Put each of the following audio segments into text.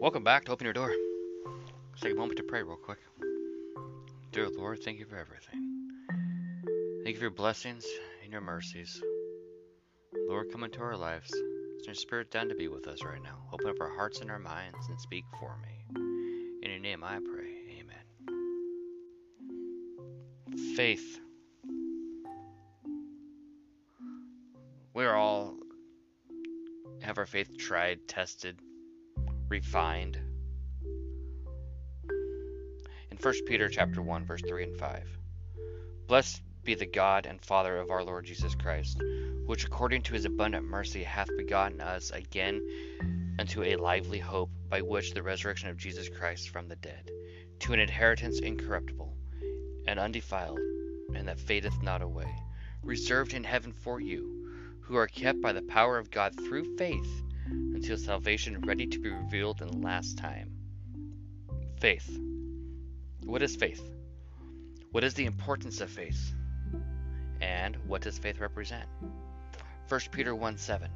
Welcome back to Open Your Door. Let's take a moment to pray real quick. Dear Lord, thank you for everything. Thank you for your blessings and your mercies. Lord, come into our lives. Send your spirit down to be with us right now. Open up our hearts and our minds and speak for me. In your name I pray. Amen. Faith. We're all have our faith tried, tested, refined. In 1 Peter chapter 1 verse 3 and 5. Blessed be the God and Father of our Lord Jesus Christ, which according to his abundant mercy hath begotten us again unto a lively hope by which the resurrection of Jesus Christ from the dead, to an inheritance incorruptible and undefiled, and that fadeth not away, reserved in heaven for you, who are kept by the power of God through faith until salvation ready to be revealed in the last time. Faith. What is faith? What is the importance of faith? And what does faith represent? 1 Peter 1 7.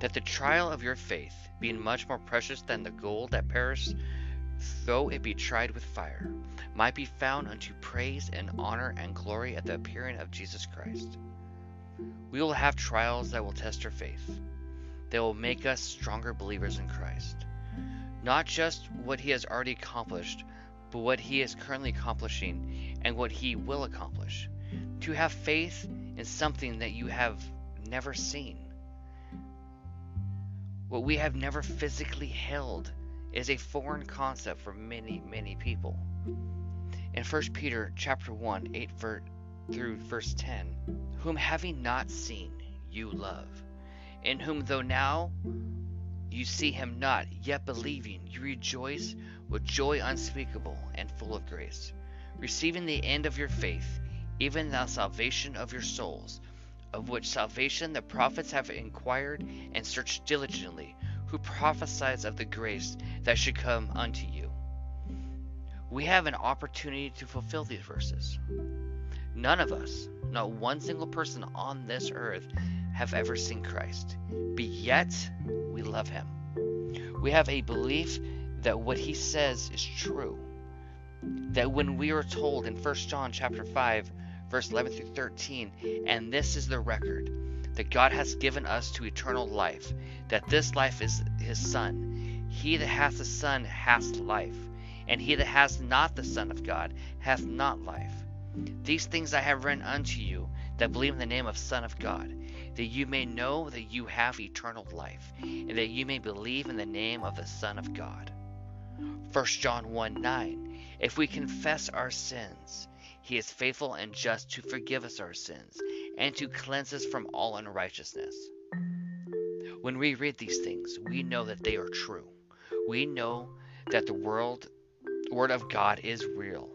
That the trial of your faith, being much more precious than the gold that perishes, though it be tried with fire, might be found unto praise and honor and glory at the appearing of Jesus Christ. We will have trials that will test our faith that will make us stronger believers in Christ. Not just what he has already accomplished, but what he is currently accomplishing and what he will accomplish. To have faith in something that you have never seen. What we have never physically held is a foreign concept for many, many people. In 1 Peter chapter 1, 8 through verse 10, whom having not seen, you love in whom though now you see him not, yet believing, you rejoice with joy unspeakable and full of grace, receiving the end of your faith, even the salvation of your souls, of which salvation the prophets have inquired and searched diligently, who prophesied of the grace that should come unto you. We have an opportunity to fulfill these verses. None of us, not one single person on this earth, have ever seen Christ, but yet we love him. We have a belief that what he says is true. That when we are told in 1 John chapter 5 verse 11 through 13, and this is the record that God has given us to eternal life, that this life is his son. He that hath the son hath life, and he that hath not the son of God hath not life. These things I have written unto you that believe in the name of Son of God, that you may know that you have eternal life, and that you may believe in the name of the Son of God. 1 John 1 9. If we confess our sins, he is faithful and just to forgive us our sins and to cleanse us from all unrighteousness. When we read these things, we know that they are true. We know that the world, Word of God is real.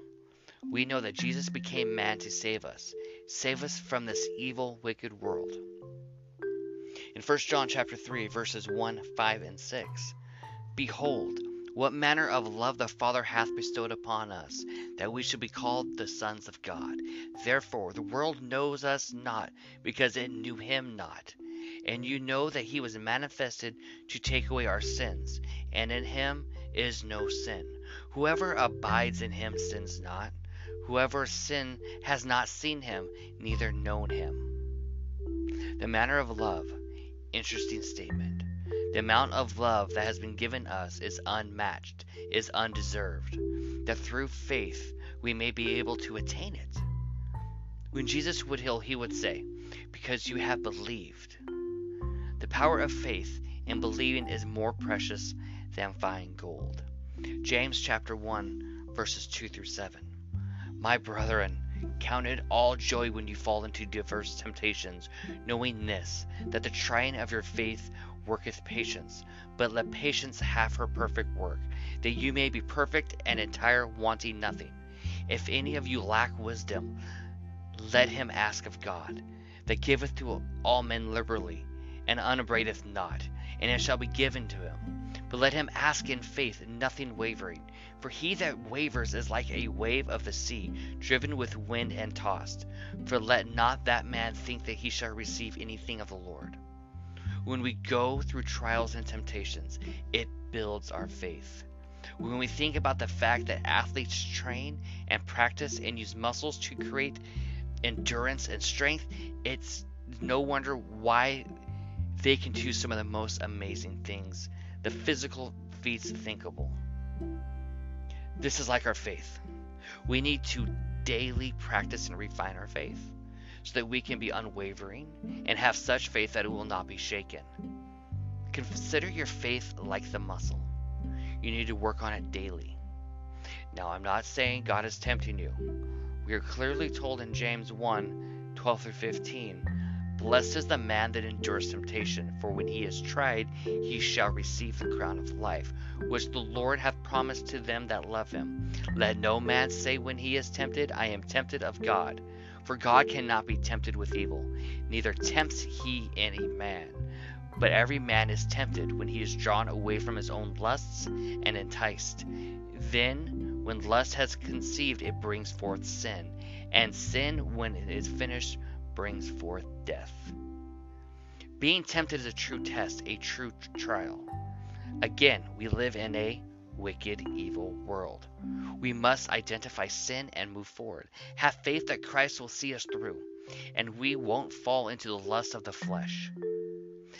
We know that Jesus became man to save us, save us from this evil, wicked world. In 1 John chapter 3 verses 1, 5 and 6, behold, what manner of love the Father hath bestowed upon us, that we should be called the sons of God. Therefore the world knows us not, because it knew him not. And you know that he was manifested to take away our sins, and in him is no sin. Whoever abides in him sins not. Whoever sin has not seen him, neither known him. The manner of love. Interesting statement. The amount of love that has been given us is unmatched, is undeserved. That through faith we may be able to attain it. When Jesus would heal, he would say, Because you have believed. The power of faith in believing is more precious than fine gold. James chapter 1, verses 2 through 7. My brethren, count it all joy when you fall into diverse temptations, knowing this, that the trying of your faith worketh patience. But let patience have her perfect work, that you may be perfect and entire, wanting nothing. If any of you lack wisdom, let him ask of God, that giveth to all men liberally, and unabradeth not, and it shall be given to him. But let him ask in faith, nothing wavering. For he that wavers is like a wave of the sea, driven with wind and tossed. For let not that man think that he shall receive anything of the Lord. When we go through trials and temptations, it builds our faith. When we think about the fact that athletes train and practice and use muscles to create endurance and strength, it's no wonder why they can do some of the most amazing things, the physical feats thinkable. This is like our faith. We need to daily practice and refine our faith so that we can be unwavering and have such faith that it will not be shaken. Consider your faith like the muscle. You need to work on it daily. Now, I'm not saying God is tempting you. We are clearly told in James 1 12 through 15 Blessed is the man that endures temptation, for when he is tried, he shall receive the crown of life, which the Lord hath promised to them that love him. Let no man say when he is tempted, I am tempted of God. For God cannot be tempted with evil, neither tempts he any man. But every man is tempted when he is drawn away from his own lusts and enticed. Then, when lust has conceived, it brings forth sin. And sin, when it is finished, brings forth death. Being tempted is a true test, a true trial. Again, we live in a wicked, evil world. We must identify sin and move forward. Have faith that Christ will see us through, and we won't fall into the lust of the flesh.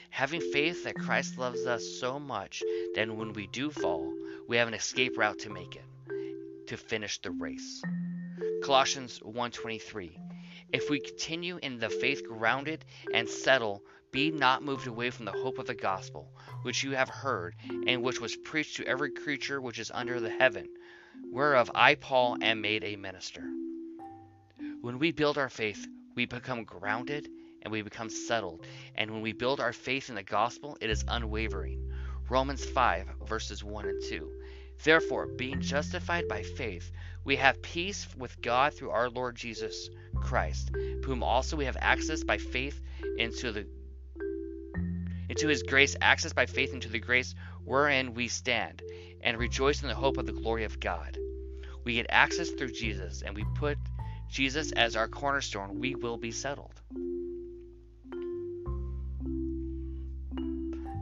Having faith that Christ loves us so much that when we do fall, we have an escape route to make it, to finish the race. Colossians 1:23 If we continue in the faith grounded and settle, be not moved away from the hope of the gospel, which you have heard, and which was preached to every creature which is under the heaven, whereof I, Paul, am made a minister. When we build our faith, we become grounded and we become settled. And when we build our faith in the gospel, it is unwavering. Romans 5, verses 1 and 2. Therefore, being justified by faith, we have peace with God through our Lord Jesus Christ, whom also we have access by faith into the into his grace, access by faith into the grace wherein we stand, and rejoice in the hope of the glory of God. We get access through Jesus, and we put Jesus as our cornerstone, we will be settled.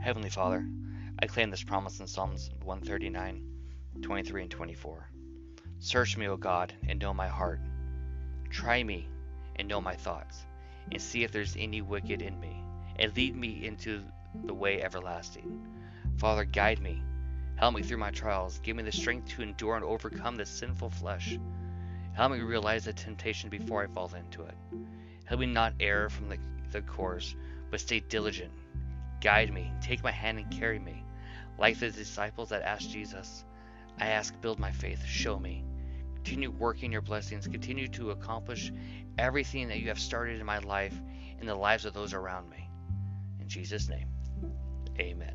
Heavenly Father, I claim this promise in Psalms 139, 23, and 24. Search me, O God, and know my heart. Try me and know my thoughts, and see if there's any wicked in me, and lead me into the way everlasting. Father, guide me. Help me through my trials. Give me the strength to endure and overcome the sinful flesh. Help me realize the temptation before I fall into it. Help me not err from the, the course, but stay diligent. Guide me, take my hand and carry me. Like the disciples that asked Jesus, I ask, build my faith, show me. Continue working your blessings, continue to accomplish everything that you have started in my life, in the lives of those around me. In Jesus' name. Amen.